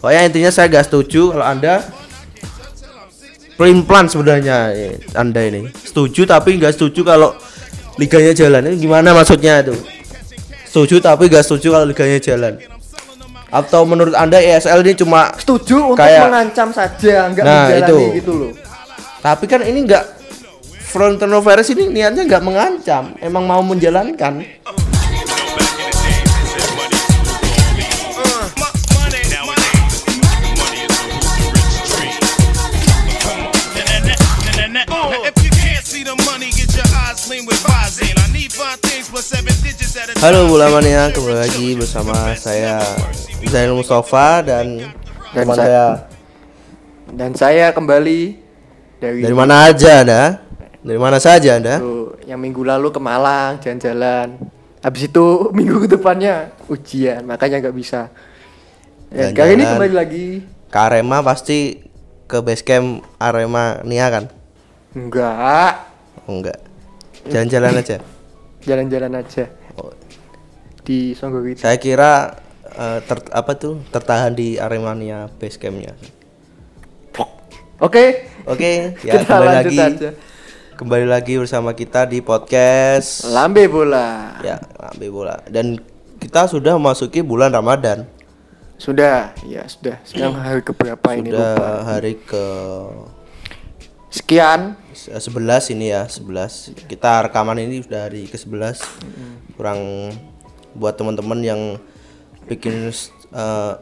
Pokoknya intinya saya gak setuju kalau anda plan sebenarnya eh, anda ini. Setuju tapi nggak setuju kalau liganya jalan. Ini gimana maksudnya itu? Setuju tapi gak setuju kalau liganya jalan? Atau menurut anda ESL ini cuma Setuju untuk Kayak- mengancam saja, nggak Nah, menjalani itu. gitu loh. tapi kan ini nggak Perez ini niatnya nggak mengancam. Emang mau menjalankan Halo Bola Mania, kembali lagi bersama saya Zainul Mustafa dan, Dan teman saya- Dan saya kembali dari, dari mana aja Anda? Dari mana saja Anda? Tuh, yang minggu lalu ke Malang jalan-jalan. Habis itu minggu depannya ujian, makanya nggak bisa. Ya, kali ini kembali lagi. Ke Arema pasti ke base camp Arema Nia kan? Enggak, Oh enggak. Jalan-jalan aja. jalan-jalan aja Oh, di Songgorito. saya kira eh, ter- apa tuh tertahan di Aremania base campnya. Oke, Oke, ya kita kembali lagi. aja. Kembali lagi bersama kita di podcast Lambe bola. ya Lambe Bola dan kita sudah memasuki bulan Ramadan. Sudah, ya sudah. Sekarang hari keberapa ini Sudah lupa. hari ke Sekian. se- 11 ini ya, 11. Kita rekaman ini sudah hari ke-11. Kurang buat teman-teman yang bikin eh,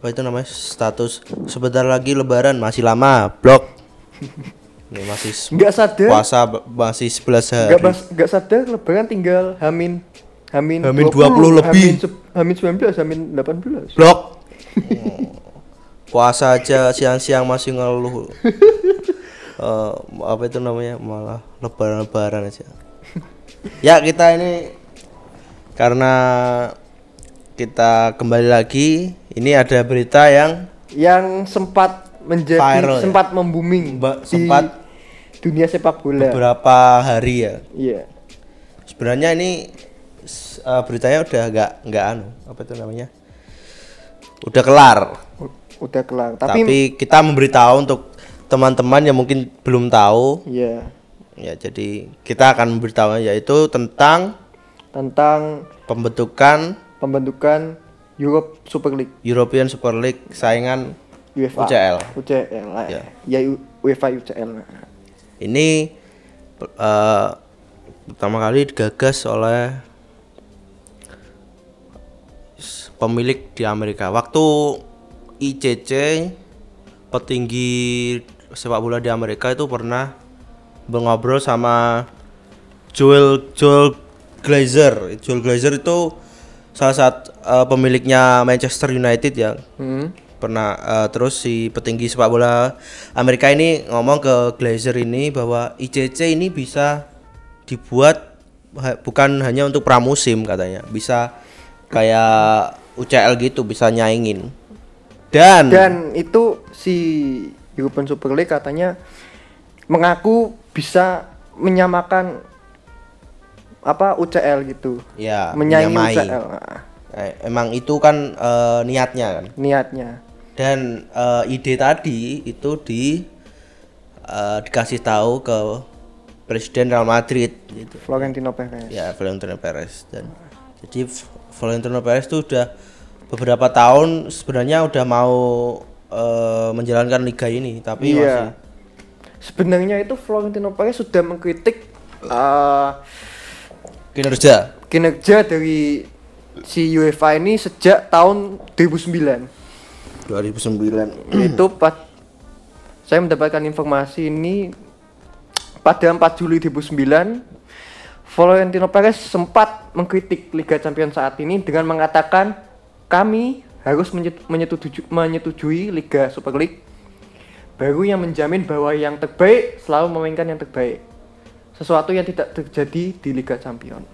apa itu namanya? status sebentar lagi lebaran masih lama, blok. Ini masih Nggak sadar. puasa masih 11 hari. Nggak nggak sadar lebaran tinggal Hamin Hamin, Hamin 20 lebih. Hamin, Hamin 19, Hamin 18. Blok. Oh. Puasa aja siang-siang masih ngeluh. Eh, apa itu namanya? Malah lebaran-lebaran aja. ya, kita ini karena kita kembali lagi, ini ada berita yang Yang sempat menjadi Viral, ya? sempat membuming Ba- di sempat dunia sepak bola. beberapa hari ya. Iya. Sebenarnya ini eh, beritanya udah nggak nggak anu, apa itu namanya? Udah kelar. Udah kelar. Tapi, Tapi, kita memberitahu untuk teman-teman yang mungkin belum tahu iya ya jadi kita akan memberitahu yaitu tentang tentang pembentukan pembentukan Europe Super League European Super League saingan UEFA UCL. UCL Ya. ya U- UEFA UCL ini eh, pertama kali digagas oleh pemilik di Amerika waktu ICC petinggi sepak bola di Amerika itu pernah ngobrol sama Joel Joel Glazer. Joel Glazer itu salah satu eh, pemiliknya Manchester United ya. Hmm. pernah eh, terus si petinggi sepak bola Amerika ini ngomong ke Glazer ini bahwa ICC ini bisa dibuat ha- bukan hanya untuk pramusim katanya. Bisa kayak UCL gitu bisa nyaingin. Dan, dan itu si European Super League katanya mengaku bisa menyamakan apa UCL gitu. Ya menyaingi menyamai. UCL Nah, Eh, emang itu kan eh, niatnya kan? Niatnya. Dan eh, ide tadi itu di eh, dikasih tahu ke Presiden Real Madrid gitu. Florentino Perez. Ya Valentino Perez. Dan jadi Valentino Perez itu udah beberapa tahun sebenarnya udah mau eh, menjalankan liga ini tapi masih iya sebenarnya itu Florentino Perez sudah mengkritik eh, kinerja. Kinerja dari si UEFA ini sejak tahun 2009 2009 itu pas saya mendapatkan informasi ini pada 4 Juli 2009 Florentino Perez sempat mengkritik Liga Champions saat ini dengan mengatakan kami harus menyet- menyetujui, menyetujui Liga Super League baru yang menjamin bahwa yang terbaik selalu memainkan yang terbaik sesuatu yang tidak terjadi di Liga Champions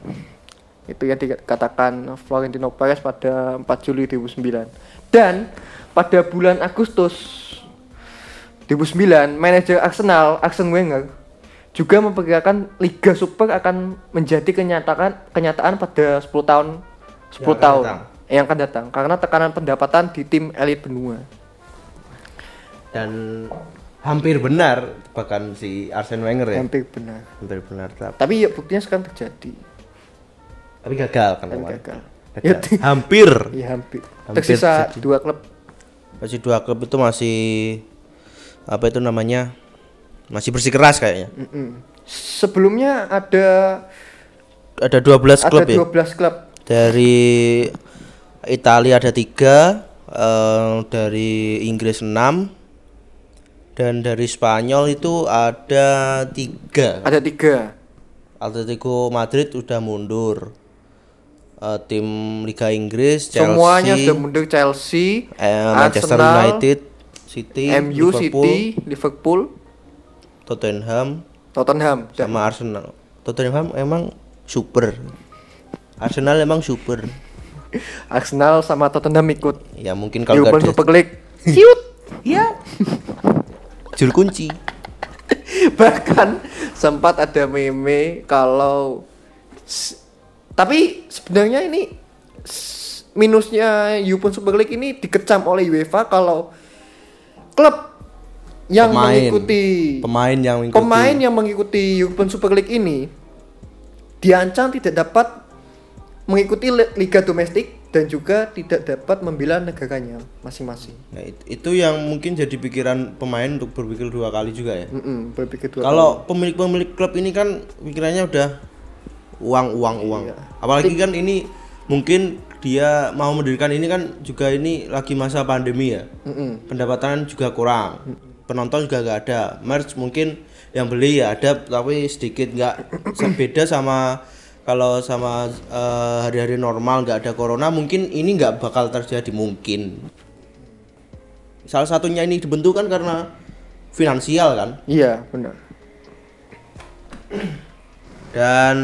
itu yang dikatakan Florentino Perez pada 4 Juli 2009 dan pada bulan Agustus 2009 manajer Arsenal Arsene Wenger juga memperkirakan Liga Super akan menjadi kenyataan kenyataan pada 10 tahun 10 Yang akan tahun datang. yang akan datang karena tekanan pendapatan di tim elit benua. Dan hampir benar bahkan si Arsene Wenger ya. Hampir benar. Hampir benar. Tapi, Tapi ya buktinya sekarang terjadi. tapi gagal kan Tapi gagal. Gagal. Ya, hampir. Iya hampir. Hampir Tersisa terjadi. dua klub. Masih dua klub itu masih apa itu namanya? Masih bersikeras kayaknya. Mm-mm. Sebelumnya ada Ada 12 ada klub ya. 12 klub. Dari Italia ada tiga, eh, dari Inggris 6 dan dari Spanyol itu ada tiga. Ada tiga. Atletico Madrid udah mundur. Eh, tim Liga Inggris, Chelsea, Semuanya sudah mundur Chelsea, eh, Manchester Arsenal, United, City, MU, Liverpool, City, Liverpool, Tottenham, Tottenham. Dan sama Arsenal. Tottenham emang super. Arsenal emang super. Arsenal sama Tottenham ikut Ya mungkin kalau ada Super League. Ciut. ya jul kunci. Bahkan sempat ada meme kalau tapi sebenarnya ini minusnya European Super League ini dikecam oleh UEFA kalau klub yang Pemain. mengikuti Pemain yang mengikuti. pemain yang mengikuti European Super League ini diancam tidak dapat mengikuti li- liga domestik dan juga tidak dapat membela negaranya masing-masing. Nah, it- itu yang mungkin jadi pikiran pemain untuk berpikir dua kali juga ya. Mm-mm, berpikir dua Kalau pemilik-pemilik klub ini kan pikirannya udah uang uang uang. Iya. Apalagi kan ini mungkin dia mau mendirikan ini kan juga ini lagi masa pandemi ya. Mm-mm. Pendapatan juga kurang. Penonton juga gak ada. Merch mungkin yang beli ya ada tapi sedikit nggak beda sama kalau sama eh, hari-hari normal nggak ada corona mungkin ini nggak bakal terjadi mungkin. Salah satunya ini dibentuk kan karena finansial kan. Iya, benar. Dan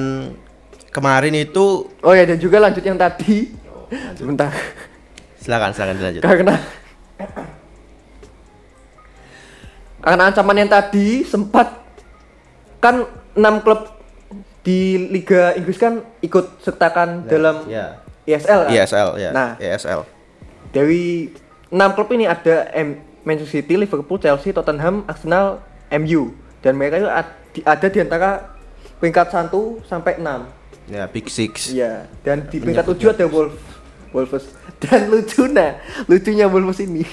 kemarin itu Oh ya dan juga lanjut yang tadi. Sebentar. silakan silakan dilanjut. Karena karena ancaman yang tadi sempat kan enam klub di Liga Inggris kan ikut sertakan dalam Ya. ESL kan? ISL ya. Nah, ESL. dari enam klub ini ada M Manchester City, Liverpool, Chelsea, Tottenham, Arsenal, MU dan mereka itu ada di antara peringkat 1 sampai 6. Ya, Big Six. Iya, dan di peringkat 7 ada Wolf Wolves. Dan lucunya, lucunya Wolves ini.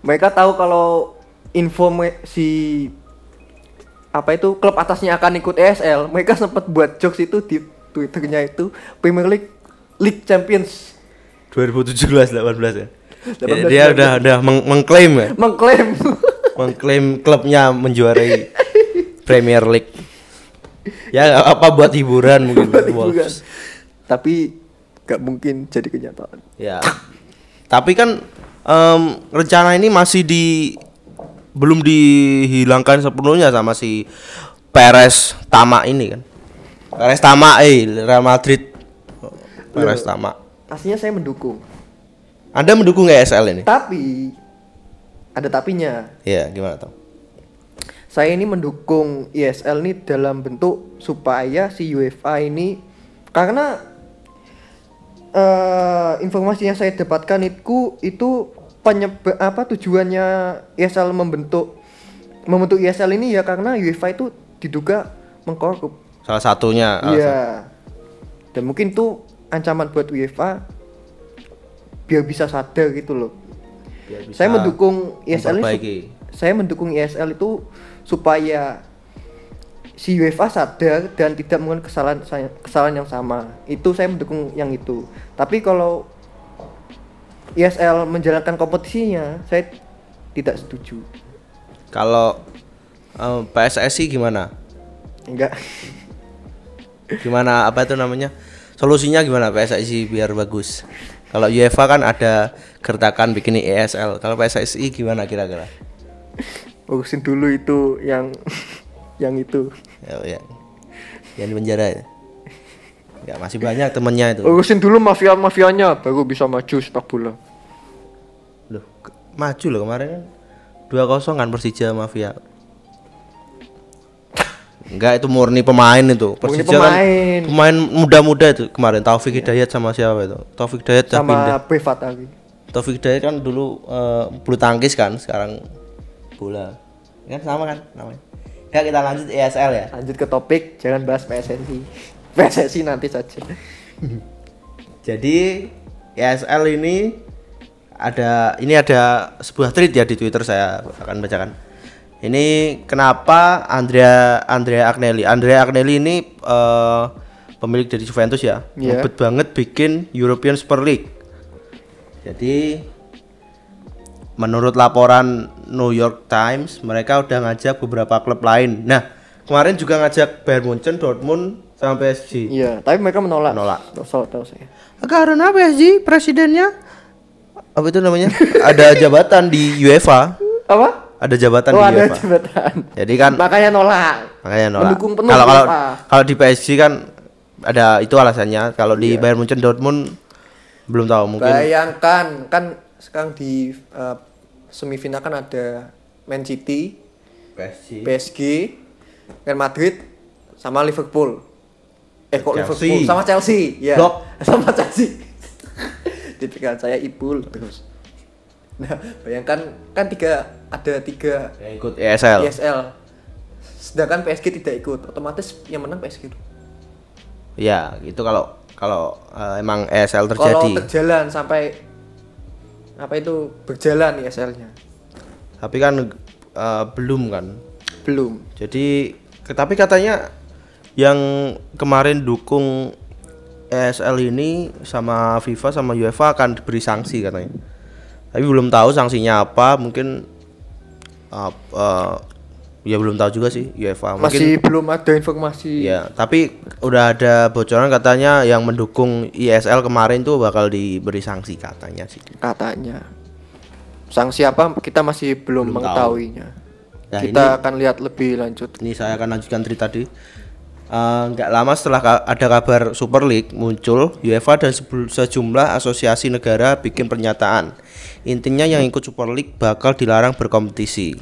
Mereka tahu kalau informasi apa itu klub atasnya akan ikut ESL, mereka sempat buat jokes itu di Twitternya itu Premier League League Champions 2017 18 ya. 18, dia udah udah meng- mengklaim ya. mengklaim mengklaim klubnya menjuarai Premier League. Ya nggak apa buat hiburan mungkin Buat hiburan. tapi gak mungkin jadi kenyataan. Ya. Tapi kan em, rencana ini masih di belum dihilangkan sepenuhnya sama si Perez Tama ini kan. Perez Tama eh Real Madrid. Perez Tama. Aslinya saya mendukung, Anda mendukung ESL ini? tapi ada tapinya. Ya, gimana tuh? Saya ini mendukung ISL ini dalam bentuk supaya si UEFA ini karena eh informasi yang saya dapatkan itu itu penyebab apa tujuannya ISL membentuk membentuk ISL ini ya karena UEFA itu diduga mengkorup. Salah satunya. Iya. Dan mungkin itu ancaman buat UEFA biar bisa sadar gitu loh. Biar bisa Saya mendukung ISL ini saya mendukung ISL itu supaya si UEFA sadar dan tidak melakukan kesalahan kesalahan yang sama. Itu saya mendukung yang itu. Tapi kalau ISL menjalankan kompetisinya, saya tidak setuju. Kalau em, PSSI gimana? Enggak. Gimana apa itu namanya? Solusinya gimana PSSI biar bagus? Kalau UEFA kan ada gertakan bikin ESL. Kalau PSSI gimana kira-kira? Urusin dulu itu yang yang itu. Ya, ya. Yang di penjara ya. Ya masih banyak temennya itu. Urusin dulu mafia-mafianya baru bisa maju sepak bola. Loh, maju loh kemarin kan. 2-0 kan Persija Mafia. Enggak itu murni pemain itu. Murni Persija kan pemain. pemain muda-muda itu kemarin Taufik Hidayat sama siapa itu? Taufik Hidayat udah pindah. sama Privat lagi. Taufik Hidayat kan dulu eh, bulu tangkis kan, sekarang bola. Kan sama kan namanya. Ya kita lanjut ESL ya. Lanjut ke topik, jangan bahas PSSI. PSSI nanti saja. Jadi ESL ini ada ini ada sebuah tweet ya di Twitter saya akan bacakan. Ini kenapa Andrea Andrea Agnelli. Andrea Agnelli ini eh, pemilik dari Juventus ya. Iya. Ngebet banget bikin European Super League. Jadi menurut laporan New York Times, mereka udah ngajak beberapa klub lain. Nah, kemarin juga ngajak Bayern Munchen, Dortmund sama PSG. Iya, tapi mereka menolak. Menolak. Tahu tahu saya. Karena PSG presidennya apa itu namanya? ada jabatan di UEFA, Apa? ada jabatan Oh, di ada UEFA. jabatan. Jadi kan Makanya nolak. makanya nolak. Mendukung penuh Kalau kalau kalau di PSG kan ada itu alasannya. Kalau di Bayern Munchen Dortmund belum tahu mungkin Bayangkan kan sekarang di eh, semifinal kan ada Man City, PSG. PSG, Real Madrid, sama Liverpool. Eh kok Chelsea. Liverpool sama Chelsea, ya. Blok. Sama Chelsea. di pikiran saya Ipul terus. Nah, bayangkan kan tiga ada tiga yang ikut ESL. ESL. Sedangkan PSG tidak ikut, otomatis yang menang PSG. dong. Ya, itu kalau kalau eh, emang ESL Kalau terjadi. terjalan sampai apa itu berjalan ESL-nya. Tapi kan eh, belum kan. Belum. Jadi tapi katanya yang kemarin dukung ESL ini sama FIFA sama UEFA akan diberi sanksi katanya. Tapi belum tahu sanksinya apa, mungkin uh, uh, ya belum tahu juga sih UEFA. Mungkin Masih belum ada informasi. ya, tapi udah ada bocoran katanya yang mendukung ISL kemarin tuh bakal diberi sanksi katanya sih. katanya sanksi apa kita masih belum, Belum tahu. mengetahuinya Nah, kita akan lihat lebih lanjut Ini saya akan lanjutkan tweet tadi. Eh, Nggak lama setelah ka- ada kabar Super League muncul, UEFA dan sejumlah asosiasi negara bikin pernyataan. Intinya yang ikut Super League bakal dilarang berkompetisi.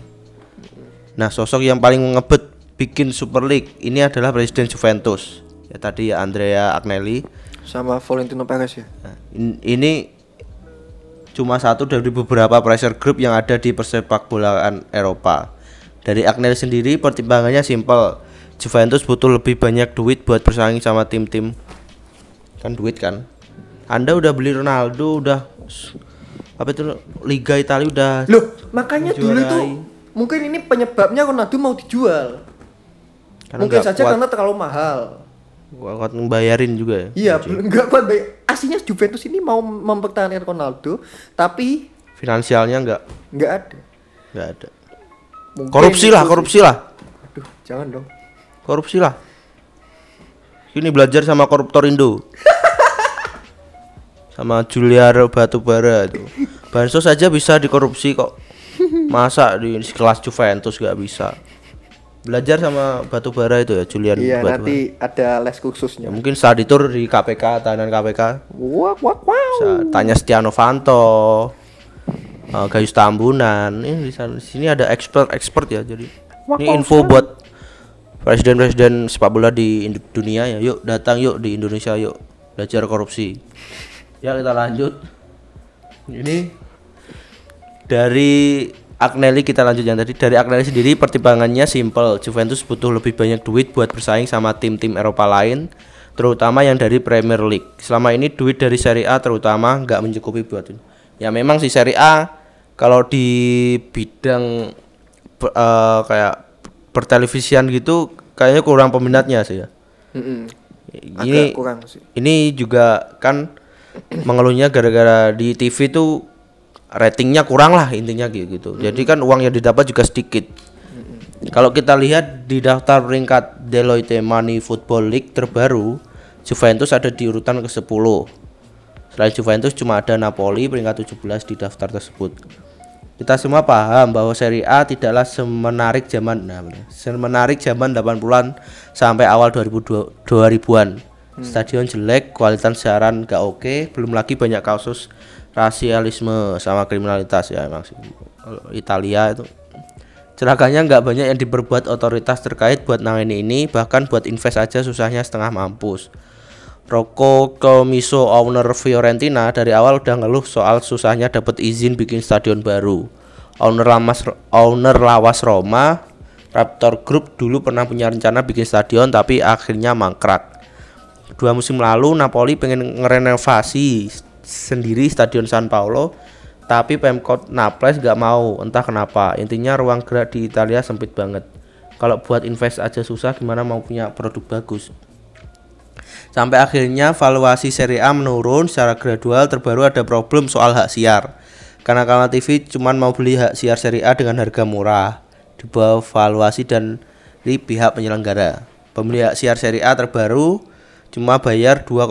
Nah, sosok yang paling ngebet bikin Super League ini adalah Presiden Juventus. Ya tadi ya Andrea Agnelli. sama Valentino Perez ya Nah, in- ini cuma satu dari beberapa pressure group yang ada di persepak bolaan Eropa. Dari Agnelli sendiri pertimbangannya simpel. Juventus butuh lebih banyak duit buat bersaing sama tim-tim. Kan duit kan. Anda udah beli Ronaldo, udah apa itu Liga Italia udah loh makanya dulu tuh mungkin ini penyebabnya Ronaldo mau dijual Karena mungkin saja kuat. karena terlalu mahal kuat ngebayarin juga ya. iya nggak kuat bayar aslinya Juventus ini mau mempertahankan Ronaldo tapi Finansialnya nggak nggak ada nggak ada. Mungkin Korupsi itu lah, korupsi lah. aduh jangan dong korupsi lah. Ini belajar sama koruptor Indo. Sama Juliar Batubara itu. Bansos saja bisa dikorupsi kok. Masa di kelas Juventus gak bisa? Belajar sama Batubara itu ya Julian iya Batubara. nanti ada les ya, khususnya mungkin saat itu di KPK tahanan KPK wah wah wow. Bisa tanya Stiano Fanto eh, Gayus Tambunan. Ini di sini ada expert expert ya jadi ini info buat presiden-presiden sepak bola di dunia ya yuk datang yuk di Indonesia yuk belajar korupsi. Ya kita lanjut. Ini dari Agnelli kita lanjut yang tadi. Dari Agnelli sendiri pertimbangannya simple. Juventus butuh lebih banyak duit buat bersaing sama tim-tim Eropa lain terutama yang dari Premier League. Selama ini duit dari Serie A terutama nggak mencukupi buat ini. Ya memang si Serie A kalau di bidang eh, kayak pertelevisian gitu kayaknya kurang peminatnya sih ya Mm-mm. ini agak kurang sih ini juga kan mengeluhnya gara-gara di TV tuh ratingnya kurang lah intinya gitu gitu. Jadi kan uang yang didapat juga sedikit. Kalau kita lihat di daftar peringkat Deloitte Money Football League terbaru, Juventus ada di urutan ke-10. Selain Juventus cuma ada Napoli peringkat 17 di daftar tersebut. Kita semua paham bahwa Serie A tidaklah semenarik zaman nah, semenarik zaman 80-an sampai awal 2000 2000-an. Stadion jelek, kualitas siaran gak oke, belum lagi banyak kasus rasialisme sama kriminalitas ya emang sih. Italia itu Celakanya nggak banyak yang diperbuat otoritas terkait buat nangani ini, bahkan buat invest aja susahnya setengah mampus. Rocco Comiso owner Fiorentina dari awal udah ngeluh soal susahnya dapat izin bikin stadion baru. Owner Lamas owner Lawas Roma, Raptor Group dulu pernah punya rencana bikin stadion tapi akhirnya mangkrak. Dua musim lalu Napoli pengen ngerenovasi sendiri stadion San Paulo, tapi Pemkot Naples gak mau, entah kenapa. Intinya ruang gerak di Italia sempit banget. Kalau buat invest aja susah, gimana mau punya produk bagus? Sampai akhirnya valuasi Serie A menurun secara gradual terbaru ada problem soal hak siar. Karena Kanal TV cuman mau beli hak siar Serie A dengan harga murah di bawah valuasi dan di pihak penyelenggara. Pembeli hak siar Serie A terbaru cuma bayar 2,5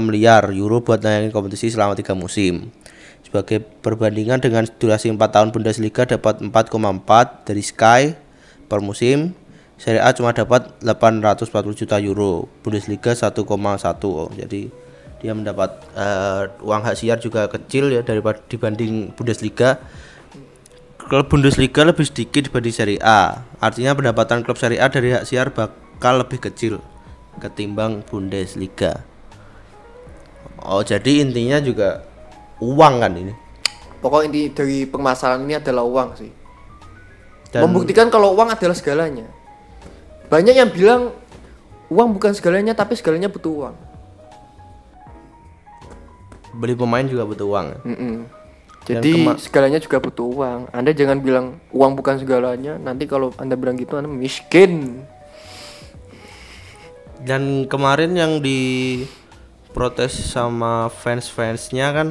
miliar euro buat nayangin kompetisi selama 3 musim. Sebagai perbandingan dengan durasi 4 tahun Bundesliga dapat 4,4 dari Sky per musim. Serie A cuma dapat 840 juta euro, Bundesliga 1,1. Oh, jadi dia mendapat eh, uang hak siar juga kecil ya daripada dibanding Bundesliga. Klub Bundesliga lebih sedikit dibanding Serie A. Artinya pendapatan klub Serie A dari hak siar bakal lebih kecil ketimbang Bundesliga. Oh, jadi intinya juga uang kan ini. Pokok inti dari permasalahan ini adalah uang sih. Dan Membuktikan kalau uang adalah segalanya. Banyak yang bilang uang bukan segalanya tapi segalanya butuh uang. beli pemain juga butuh uang. Mm-mm. Dan Jadi segalanya juga butuh uang. Anda jangan bilang uang bukan segalanya. Nanti kalau Anda bilang gitu Anda miskin. Dan kemarin yang di protes sama fans-fansnya kan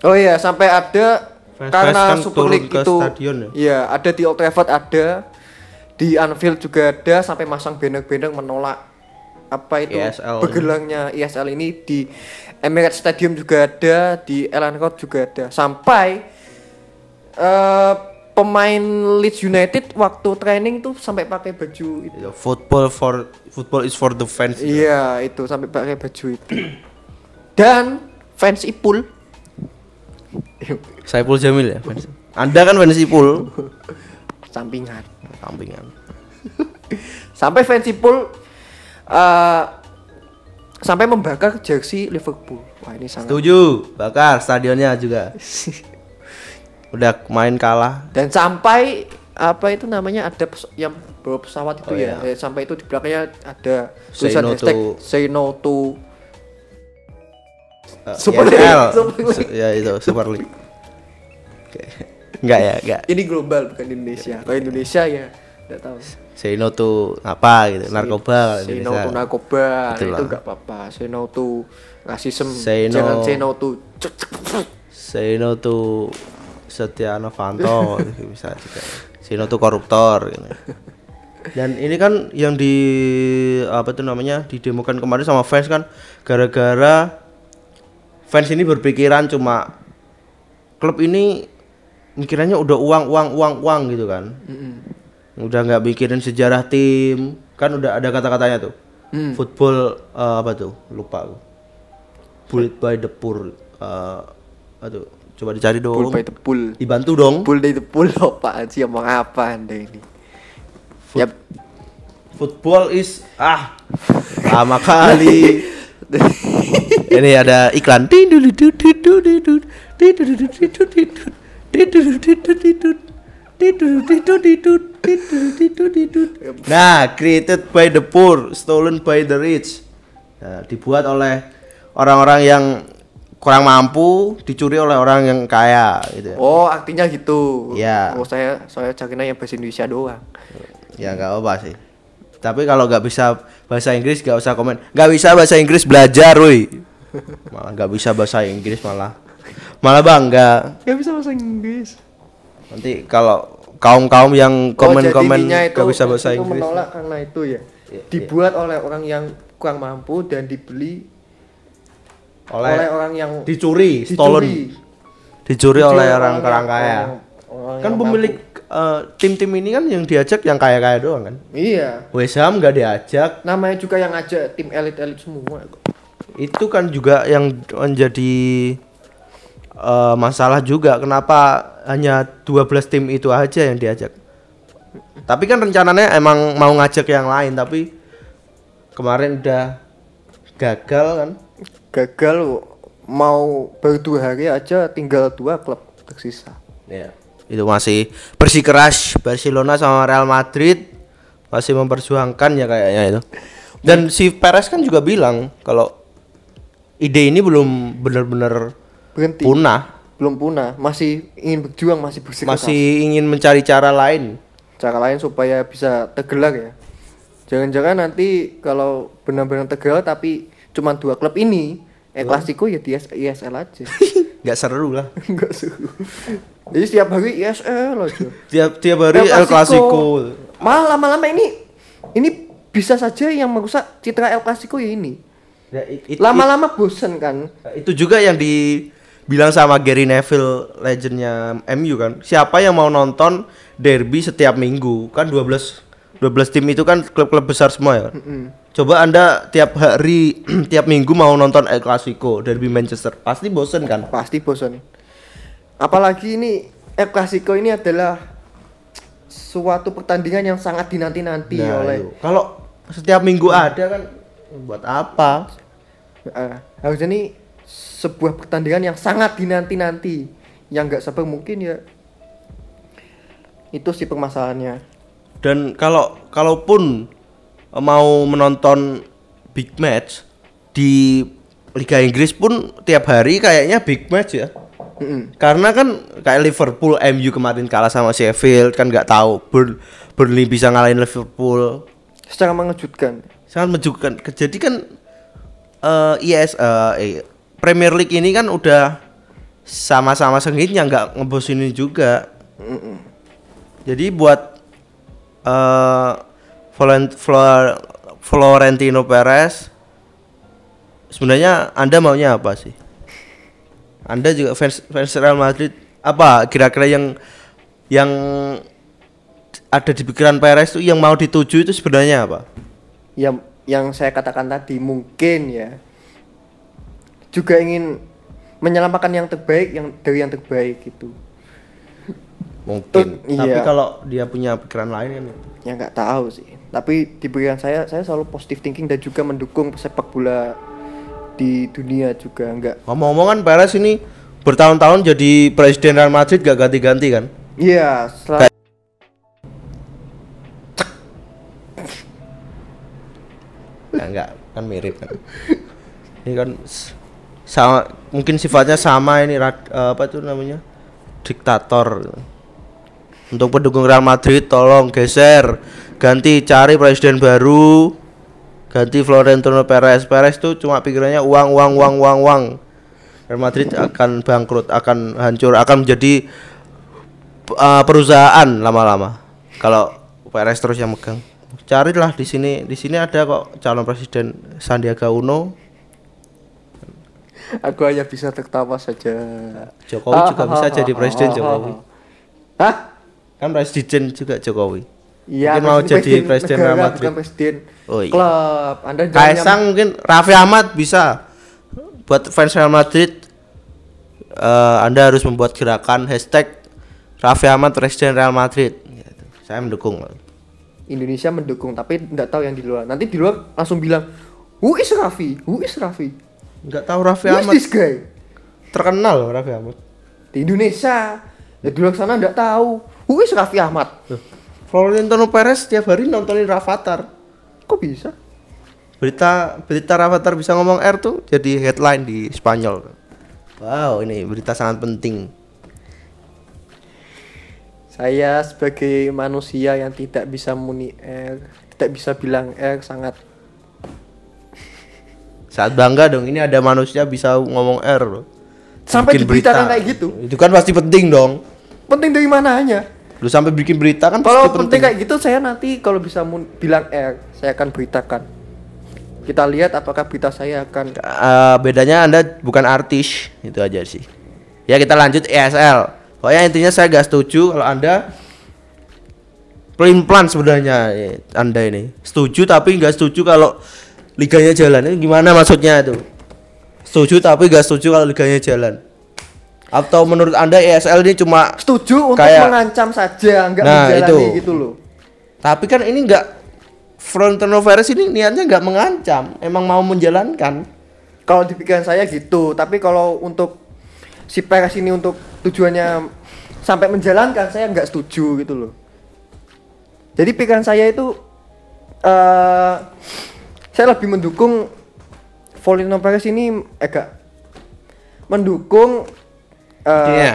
Oh iya, sampai ada Fans-fans karena kan Super League ke itu stadion ya? Iya, ada di Old Trafford ada, di Anfield juga ada sampai masang banner-banner menolak apa itu ESL ini. bergelangnya ESL ini di Emirates Stadium juga ada, di Ellen Road juga ada. Sampai eh, pemain Leeds United waktu training tuh sampai pakai baju itu. itu, football for football is for the fans. Iya, itu sampai pakai baju itu. Dan fans Ipul Saiful Jamil ya fans. Anda kan fans Ipul. sampingan. Sampingan. Sampai fans Ipul eh sampai membakar jersey Liverpool. Wah, ini sangat Setuju, bakar stadionnya juga. Udah main kalah. Dan sampai apa itu namanya ada yang bawa pesawat itu Oh, ya. iya. Eh, sampai itu di belakangnya ada Say tulisan no hashtag to- say no to Uh, Super. League, Super League. Ya itu Super League. Enggak ya, enggak. ini global bukan Indonesia. Kalau Indonesia ya enggak tahu. Say no to apa gitu, narkoba kalau Say no Indonesia. to narkoba, Betul itu enggak apa-apa. Say no to rasisme. Say no- Jangan say no to Say no to Setia Novanto gitu bisa juga. Say no to koruptor gitu. Dan ini kan yang di apa itu namanya didemokan kemarin sama fans kan gara-gara fans ini berpikiran cuma klub ini mikirannya udah uang uang uang uang gitu kan. Udah nggak mikirin sejarah tim kan udah ada kata-katanya tuh. Hmm. Football eh, apa tuh? Lupa aku. Bullied by the poor. eh, aduh, coba dicari dong. Bull by the bull. Dibantu dong. Bull by the bull apaan sih omong apa Anda ini? Yap. Football is ah lama kali. Ini ada iklan. Nah, created by the poor, stolen by the rich. Nah, dibuat oleh orang-orang yang kurang mampu, dicuri oleh orang yang kaya gitu ya. Oh, artinya gitu. Iya. Oh, saya saya carinya yang bahasa Indonesia doang. Ya nggak apa sih. Tapi kalau nggak bisa bahasa Inggris nggak usah komen. Nggak bisa bahasa Inggris belajar, woi. Malah nggak bisa bahasa Inggris malah. Malah bangga. Gak bisa bahasa Inggris. Nanti kalau kaum-kaum yang komen-komen nggak bisa bahasa itu Inggris. menolak karena itu ya. Iya, Dibuat oleh orang yang kurang mampu dan dibeli oleh, Oleh, orang yang dicuri, dicuri. stolen. Dicuri oleh orang orang kaya. orang- orang Kan pemilik eh, tim-tim ini kan yang diajak yang kaya-kaya doang kan. Iya. West Ham nggak diajak. Namanya juga yang ngajak tim elit-elit semua. itu kan juga yang menjadi eh, masalah juga kenapa hanya 12 tim itu aja yang diajak Tapi kan rencananya emang mau ngajak yang lain tapi kemarin udah gagal kan. Gagal mau baru dua hari aja tinggal dua klub tersisa. Ya. Itu masih bersikeras Barcelona sama Real Madrid masih memperjuangkan ya kayaknya itu. Dan si Perez kan juga bilang kalau ide ini belum benar-benar Berhenti. punah, Belum punah, masih ingin berjuang, masih bersikeras. masih ingin mencari cara lain. cara lain supaya bisa tergelar ya. Jangan-jangan nanti kalau benar-benar tergelar tapi cuma dua klub ini, eh klasiko ya di ISL aja. Nggak seru lah. Enggak seru. Jadi setiap hari ISL aja. Tiap tiap hari El Clasico. Malah lama-lama ini ini bisa saja yang merusak citra El Clasico ya ini. Ya, Lama-lama bosen kan. Itu juga yang dibilang sama Gary Neville legendnya MU kan. Siapa yang mau nonton derby setiap minggu? Kan 12 12 tim itu kan klub-klub besar semua ya. Coba Anda tiap hari tiap minggu mau nonton El Clasico derby Manchester, pasti bosen kan? Pasti bosen. Apalagi ini El Clasico ini adalah suatu pertandingan yang sangat dinanti-nanti Nah, oleh itu. Kalau setiap minggu ada kan buat apa? Eh, harusnya ini sebuah pertandingan yang sangat dinanti-nanti yang nggak sabar mungkin ya itu sih permasalahannya Dan kalau kalaupun mau menonton big match di Liga Inggris pun tiap hari kayaknya big match ya. Mm-mm. Karena kan kayak Liverpool MU kemarin kalah sama Sheffield kan nggak tahu Burn Burnley bisa ngalahin Liverpool. secara mengejutkan Sangat menunjukkan. Jadi kan eh IS eh, eh, Premier League ini kan udah sama-sama sengitnya nggak ngebosinin juga. Jadi buat eh Florent- Flor- Florentino Perez sebenarnya Anda maunya apa sih? Anda juga fans fans Real Madrid apa kira-kira yang yang ada di pikiran Perez itu yang mau dituju itu sebenarnya apa? yang yang saya katakan tadi mungkin ya juga ingin menyelamatkan yang terbaik yang dari yang terbaik gitu Mungkin. Tuh, Tapi iya. kalau dia punya pikiran lain kan ya nggak tahu sih tapi di pikiran saya saya selalu positive thinking dan juga mendukung sepak bola di dunia juga nggak ngomong-ngomong kan Perez ini bertahun-tahun jadi presiden Real Madrid gak ganti-ganti kan? iya selalu Ya enggak, kan mirip kan. Ini kan sama mungkin sifatnya sama ini eh, apa itu namanya? diktator. Untuk pendukung Real Madrid tolong geser, ganti cari presiden baru, ganti Florentino Perez. Perez tuh cuma pikirannya uang uang uang uang uang. Real Madrid akan bangkrut, akan hancur, akan menjadi eh, perusahaan lama-lama. Kalau Perez terus yang megang. Carilah di sini, di sini ada kok calon presiden Sandiaga Uno. Aku hanya bisa tertawa saja Jokowi juga bisa jadi presiden Jokowi. hah Kan presiden juga Jokowi. Iya, Mungkin mau jadi presiden negara, Real Madrid. presiden Oh, iya. klub. Anda Kaisang mungkin Raffi Ahmad bisa. Buat fans Real Madrid eh, Anda harus membuat gerakan hashtag Raffi Ahmad presiden Real Madrid. Gitu. Saya mendukung. Indonesia mendukung, tapi tidak tahu yang di luar. Nanti di luar langsung bilang, "Who is Raffi? Who is Raffi? Enggak tahu Raffi Who is Ahmad this guy?" terkenal loh Raffi Ahmad. Di Indonesia. Ya di luar sana tidak tahu. Who is Raffi Ahmad? Loh, Florentino Perez setiap hari nontonin Rafathar. Kok bisa? Berita berita Rafathar bisa ngomong R tuh jadi headline di Spanyol. Wow, ini berita sangat penting. Saya sebagai manusia yang tidak bisa muni R, tidak bisa bilang R sangat Saat bangga dong, ini ada manusia bisa ngomong R loh. sampai Bikin diberitakan kayak gitu. Itu kan pasti penting dong. Penting dari mananya? Lu sampai bikin berita kan Kalau pasti penting kayak gitu saya nanti kalau bisa bilang R, saya akan beritakan. Kita lihat apakah berita saya akan Eh, bedanya Anda bukan artis, itu aja sih. Ya kita lanjut ESL. Pokoknya intinya saya gak setuju kalau Anda pelin plan sebenarnya eh, Anda ini. Setuju tapi nggak setuju kalau liganya jalan. Ini gimana maksudnya itu? Setuju tapi gak setuju kalau liganya jalan. Atau menurut Anda ESL ini cuma Setuju untuk Kayak- mengancam saja, nggak Nah, menjalani itu. gitu loh. tapi kan ini enggak Florentino Perez ini niatnya nggak mengancam, emang mau menjalankan. Kalau di pikiran saya gitu, tapi kalau untuk si Perez ini untuk tujuannya sampai menjalankan saya nggak setuju gitu loh. Jadi pikiran saya itu eh saya lebih mendukung Florentino Perez ini agak mendukung eh, Idenya.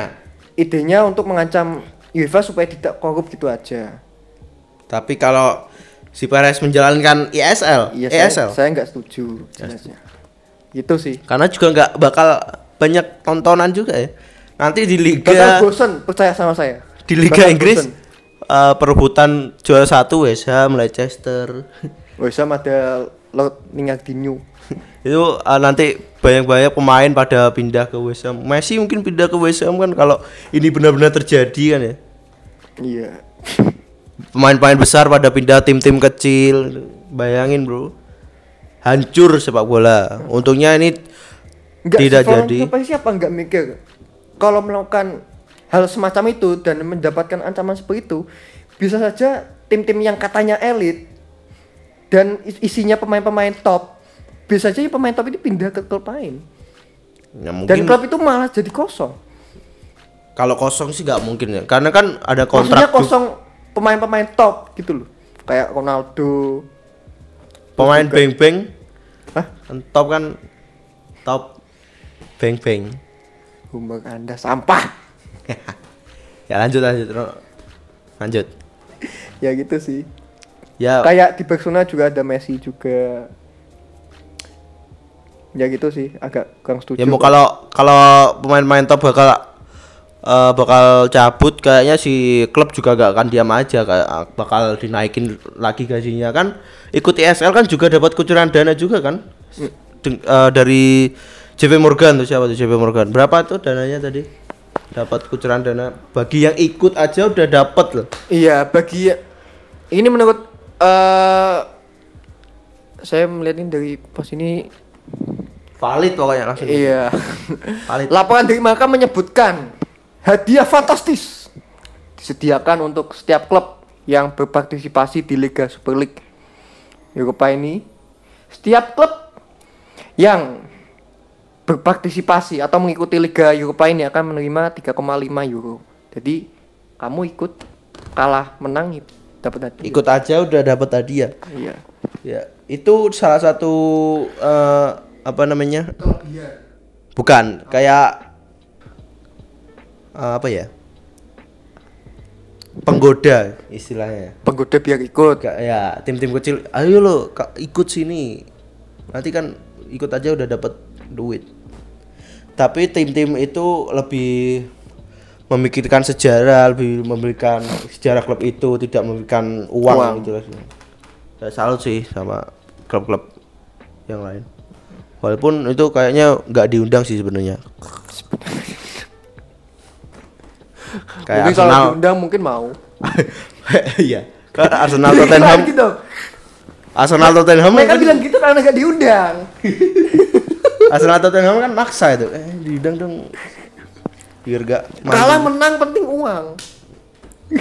idenya untuk mengancam UEFA supaya tidak korup gitu aja. Tapi kalau si Perez menjalankan ESL, Iya, saya, ESL, saya nggak setuju jelasnya. Gitu sih. karena juga nggak bakal banyak tontonan juga ya. Nanti di Bakal liga bosen percaya sama saya. di Liga Bakal Inggris bosen. eh, perebutan juara satu West Ham, Leicester Wes Ham ada Lord Ningardinho. itu eh, nanti banyak-banyak pemain pada pindah ke West Ham. Messi mungkin pindah ke West Ham kan kalau ini benar-benar terjadi kan ya. Iya. Pemain-pemain besar pada pindah tim-tim kecil. Bayangin bro, hancur sepak bola. Untungnya ini Enggak tidak si jadi. Siapa enggak mikir kalau melakukan hal semacam itu dan mendapatkan ancaman seperti itu bisa saja tim-tim yang katanya elit dan is- isinya pemain-pemain top bisa saja pemain top ini pindah ke klub lain Ya, dan mungkin klub itu malah jadi kosong. kalau kosong sih nggak mungkin ya, karena kan ada Maksudnya kontrak. kosong pemain-pemain top gitu loh. Kayak Ronaldo. Pemain juga. beng-beng, Hah? kan top kan top beng-beng. Humor Anda sampah. Ya lanjut lanjut, lanjut. ya gitu sih. Ya. Kayak di Barcelona juga ada Messi juga. Ya gitu sih, agak kurang setuju. Ya mau kalau kalau pemain-pemain top bakal eh, bakal cabut kayaknya si klub juga gak akan diam aja kayak ah, bakal dinaikin lagi gajinya. Kan ikut ESL kan juga dapat kucuran dana juga kan? Den- eh, dari JP Morgan tuh siapa tuh JP Morgan? Berapa tuh dananya tadi? Dapat kucuran dana. Bagi yang ikut aja udah dapat loh. Iya, bagi ini menurut eh saya melihat ini dari pos ini valid pokoknya langsung iya. valid Laporan dari Marka menyebutkan hadiah fantastis disediakan untuk setiap klub yang berpartisipasi di Liga Super League Eropa ini. Setiap klub yang berpartisipasi atau mengikuti Liga Eropa ini akan menerima 3,5 euro. Jadi kamu ikut kalah menang dapat hadiah. ikut aja udah dapat hadiah Iya. ya itu salah satu eh, apa namanya bukan kayak eh, apa ya penggoda istilahnya Penggoda biar ikut. Kayak ya tim-tim kecil ayo lo ikut sini nanti kan ikut aja udah dapat duit tapi tim-tim itu lebih memikirkan sejarah lebih memberikan sejarah klub itu tidak memberikan uang, Uang. gitu lah saya salut sih sama klub-klub yang lain walaupun itu kayaknya nggak diundang sih sebenarnya kayak mungkin kalau Arsenal diundang mungkin mau. iya kan Arsenal Tottenham gitu. Arsenal Tottenham Mereka kan- bilang gitu karena nggak diundang. Arsenal Tottenham kan maksa itu eh diundang dong biar gak mandi. Kalah menang penting uang.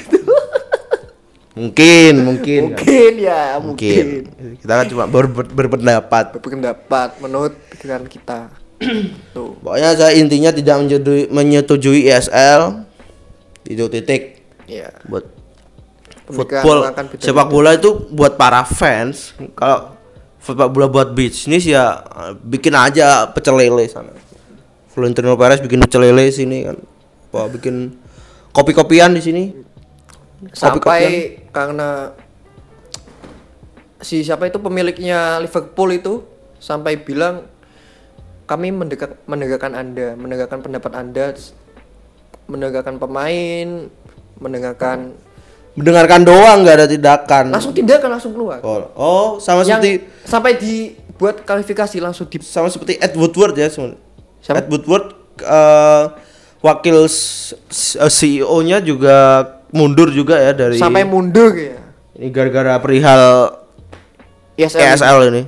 mungkin mungkin Mungkin ya, mungkin mungkin. kita kan cuma ber, ber- berpendapat Berpendapat menurut pikiran kita. Tuh. pokoknya saya intinya tidak menyetujui, menyetujui ESL itu titik Iya. buat football sepak bola itu buat para fans kalau sepak bola buat bisnis ya eh, bikin aja pecel lele sana Florentino Perez bikin pecel lele sini kan apa bikin kopi-kopian di sini Sampai karena si siapa itu pemiliknya Liverpool itu sampai bilang kami mendekak, menegakkan Anda, menegakkan pendapat Anda, menegakkan pemain, menegakkan mendengarkan doang nggak ada tindakan langsung tindakan langsung keluar. oh, oh sama yang seperti sampai dibuat kualifikasi langsung di sama seperti Ed Woodward ya. Siapa? Ed Woodward eh, wakil CEO-nya juga mundur juga ya dari sampai mundur ya. ini gara-gara perihal ESL. ESL ini.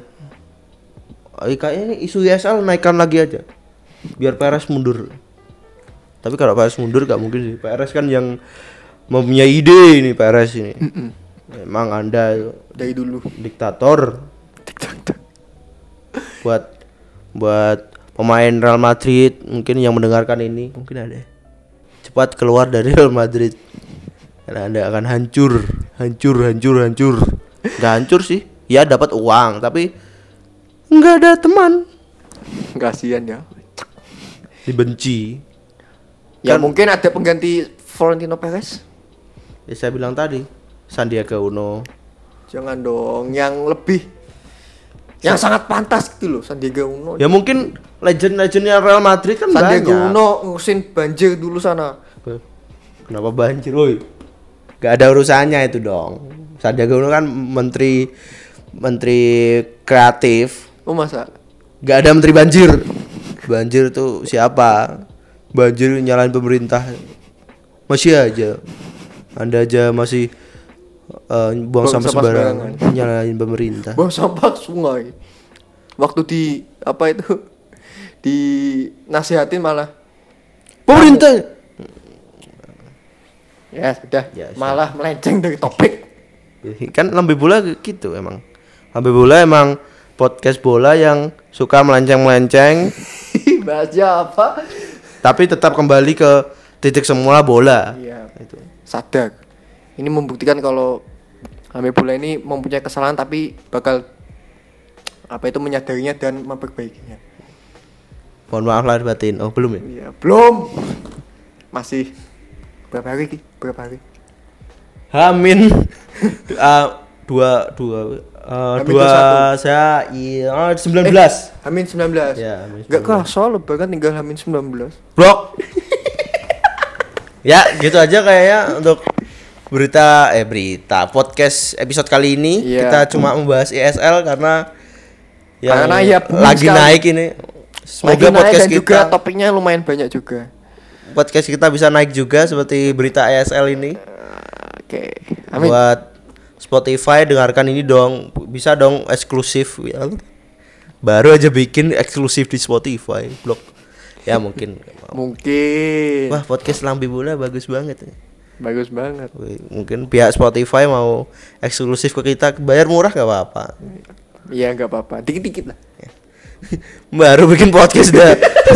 Eh, kayaknya ini isu ESL naikkan lagi aja. Biar Perez mundur. Tapi kalau PRS mundur gak mungkin sih. PRS kan yang mempunyai ide ini PRS ini. Memang Anda dari dulu diktator buat buat pemain Real Madrid mungkin yang mendengarkan ini. Mungkin ada. Cepat keluar dari Real Madrid. Karena anda akan hancur hancur hancur hancur. Nggak hancur sih. Ya dapat uang tapi nggak ada teman. Kasihan ya. Dibenci. Ya Kan- mungkin ada pengganti Florentino Perez. Ya saya bilang tadi Sandiaga Uno. Jangan dong yang lebih yang sangat pantas gitu loh Sandiaga Uno ya mungkin legend-legendnya Real Madrid kan Sandiaga banyak Uno ngurusin banjir dulu sana Kenapa banjir, woi? Gak ada urusannya itu dong. Sandiaga Uno kan menteri menteri kreatif. oh masa Gak ada menteri banjir. Banjir tuh siapa? Banjir nyalain pemerintah. Masih aja. Anda aja masih eh, buang Buang sampah sampah sembarangan, nyalain pemerintah. bawa sampah sungai waktu di apa itu di nasihatin malah Pemerintah. ya sudah Ya, sudah. malah melenceng dari topik Kan lambe bola gitu emang. Lambe bola emang podcast bola yang suka melenceng-melenceng bahasnya apa tapi tetap kembali ke titik semula bola. iya Itu. sadar ini membuktikan kalau Hame Bola ini mempunyai kesalahan tapi bakal apa itu menyadarinya dan memperbaikinya Mohon maaf lahir batin. Oh, belum ya? iya belum masih berapa hari Ki? berapa hari Hamin uh, dua dua uh, Hamin dua 21. saya iya 19 Eh, Hamin 19 Ya, Hamin Gak 19. kerasa lebaran tinggal Hamin 19 blok ya gitu aja kayaknya untuk berita eh berita podcast episode kali ini Iya. kita cuma membahas ESL karena yang Karena ya booming lagi sekali. naik ini Lagi semoga naik podcast dan kita juga topiknya lumayan banyak juga podcast kita bisa naik juga seperti berita ESL ini Oke Amin buat Spotify dengarkan ini dong bisa dong eksklusif ya. baru aja bikin eksklusif di Spotify blog ya mungkin Mungkin wah podcast lambi bola bagus banget ya. Bagus banget. Mungkin pihak Spotify mau eksklusif ke kita bayar murah gak apa-apa. Iya nggak apa-apa. Dikit-dikit lah. Baru bikin podcast udah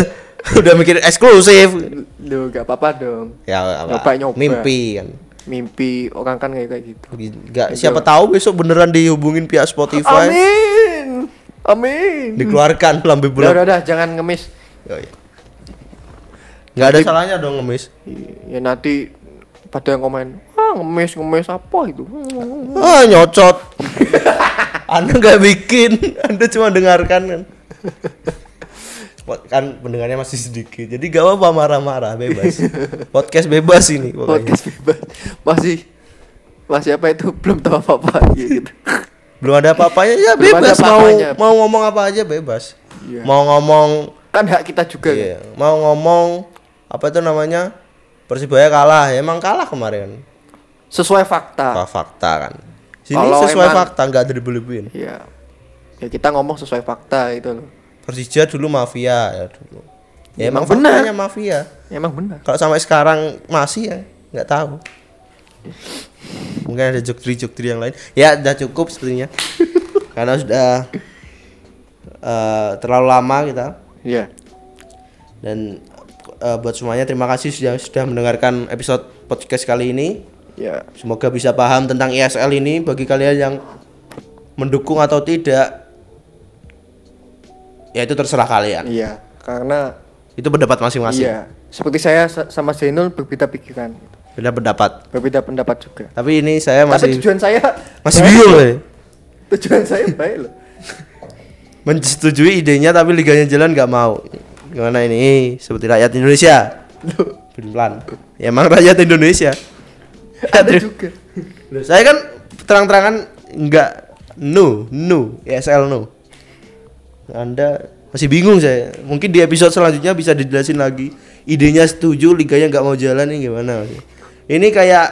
udah mikir eksklusif. Loh gak apa-apa dong. Ya apa Nyoba-nyoba. mimpi kan? Mimpi orang kan kayak kayak gitu. Nggak siapa tahu besok beneran dihubungin pihak Spotify. Amin. Amin. Dikeluarkan Udah bola udah udah jangan ngemis. Oh, iya. Nggak ada salahnya dong ngemis. Ya nanti pada yang komen Ah ngemis ngemis apa itu Ah nyocot. anda nggak bikin, Anda cuma dengarkan kan. Kan pendengarnya masih sedikit, jadi gak apa-apa marah-marah bebas. Podcast bebas ini pokoknya. Podcast bebas Masih Masih apa itu Belum tahu apa-apa gitu Belum ada apa-apanya ya bebas mau apa-apanya. mau ngomong apa aja bebas. Iya. Mau ngomong Kan hak kita juga kan? iya, mau ngomong apa itu namanya Persibaya kalah, ya, emang kalah kemarin. Sesuai fakta Apa fakta kan? Sini Kalau sesuai emang- fakta nggak ada dibeli-beliin. Ya Ya kita ngomong sesuai fakta itu loh Persija dulu mafia ya dulu. Ya, Emang emang benar. mafia. Emang benar Kalau sampai sekarang masih ya nggak tahu. Mungkin ada joktri-joktri yang lain. Ya udah cukup sepertinya. Karena sudah eh, terlalu lama kita Iya dan eh, buat semuanya terima kasih sudah sudah mendengarkan episode podcast kali ini. Ya Semoga bisa paham tentang ISL ini bagi kalian yang mendukung atau tidak. Ya itu terserah kalian. Iya Karena Itu pendapat masing-masing. Iya Seperti saya sa- sama Zainul berbeda pikiran Beda pendapat. Berbeda pendapat juga Tapi ini saya Tapi masih tujuan saya masih bingung loh. ya. Tujuan saya baik loh Menyetujui idenya tapi liganya jalan nggak mau. Gimana ini? Seperti rakyat Indonesia. Pelan. Ya emang rakyat Indonesia. Ada juga Loh, saya kan terang-terangan nggak no, no, ESL no. Anda masih bingung saya. Mungkin di episode selanjutnya bisa dijelasin lagi. Idenya setuju, liganya nggak mau jalan ini gimana? Ini kayak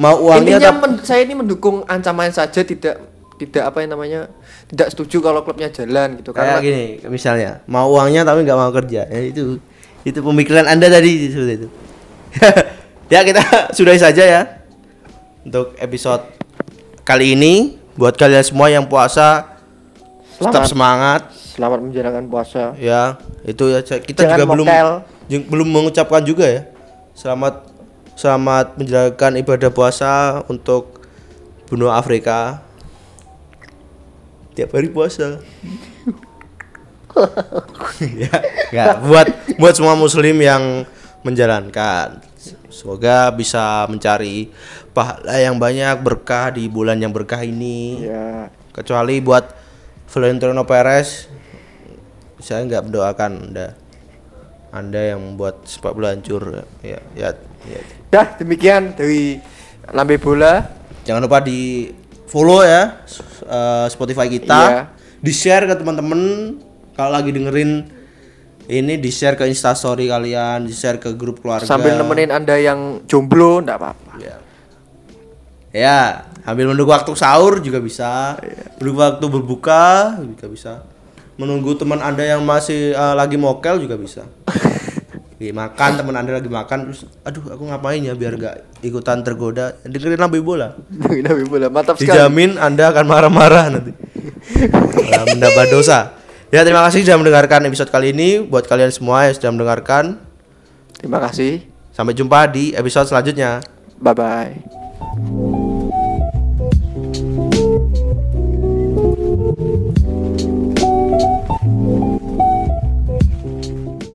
mau uangnya Intinya saya ini mendukung ancaman saja tidak tidak apa yang namanya tidak setuju kalau klubnya jalan gitu. Kayak karena gini misalnya mau uangnya tapi nggak mau kerja. Ya itu itu pemikiran anda tadi seperti itu. Ya kita sudahi saja ya untuk episode kali ini. Buat kalian semua yang puasa tetap Selamat. semangat. Selamat menjalankan puasa. ya itu ya. Kita Jangan juga belum mokel. jeng- belum mengucapkan juga ya. Selamat selamat menjalankan ibadah puasa untuk benua Afrika tiap hari puasa ya nggak buat buat semua muslim yang menjalankan semoga bisa mencari pahala yang banyak berkah di bulan yang berkah ini Ya. kecuali buat Florentino Perez saya nggak mendoakan anda anda yang membuat sepak bola hancur ya ya, ya. Dah demikian dari Lambe Bola. jangan lupa di follow ya eh, Spotify kita. Iya. di share ke teman-teman. Kalau lagi dengerin ini di share ke instastory kalian di share ke grup keluarga. Sambil nemenin Anda yang jomblo enggak apa-apa. ya ya ambil menunggu waktu sahur juga bisa. Menunggu waktu berbuka juga bisa. Menunggu teman anda yang masih eh, lagi mokel juga bisa Oke, makan teman anda lagi makan terus aduh aku ngapain ya biar gak ikutan tergoda dengerin lambe bola Lambe Bola. Mantap sekali. dijamin anda akan marah-marah nanti Nah, mendapat dosa ya terima kasih sudah mendengarkan episode kali ini buat kalian semua yang sudah mendengarkan Terima kasih. sampai jumpa di episode selanjutnya Bye bye.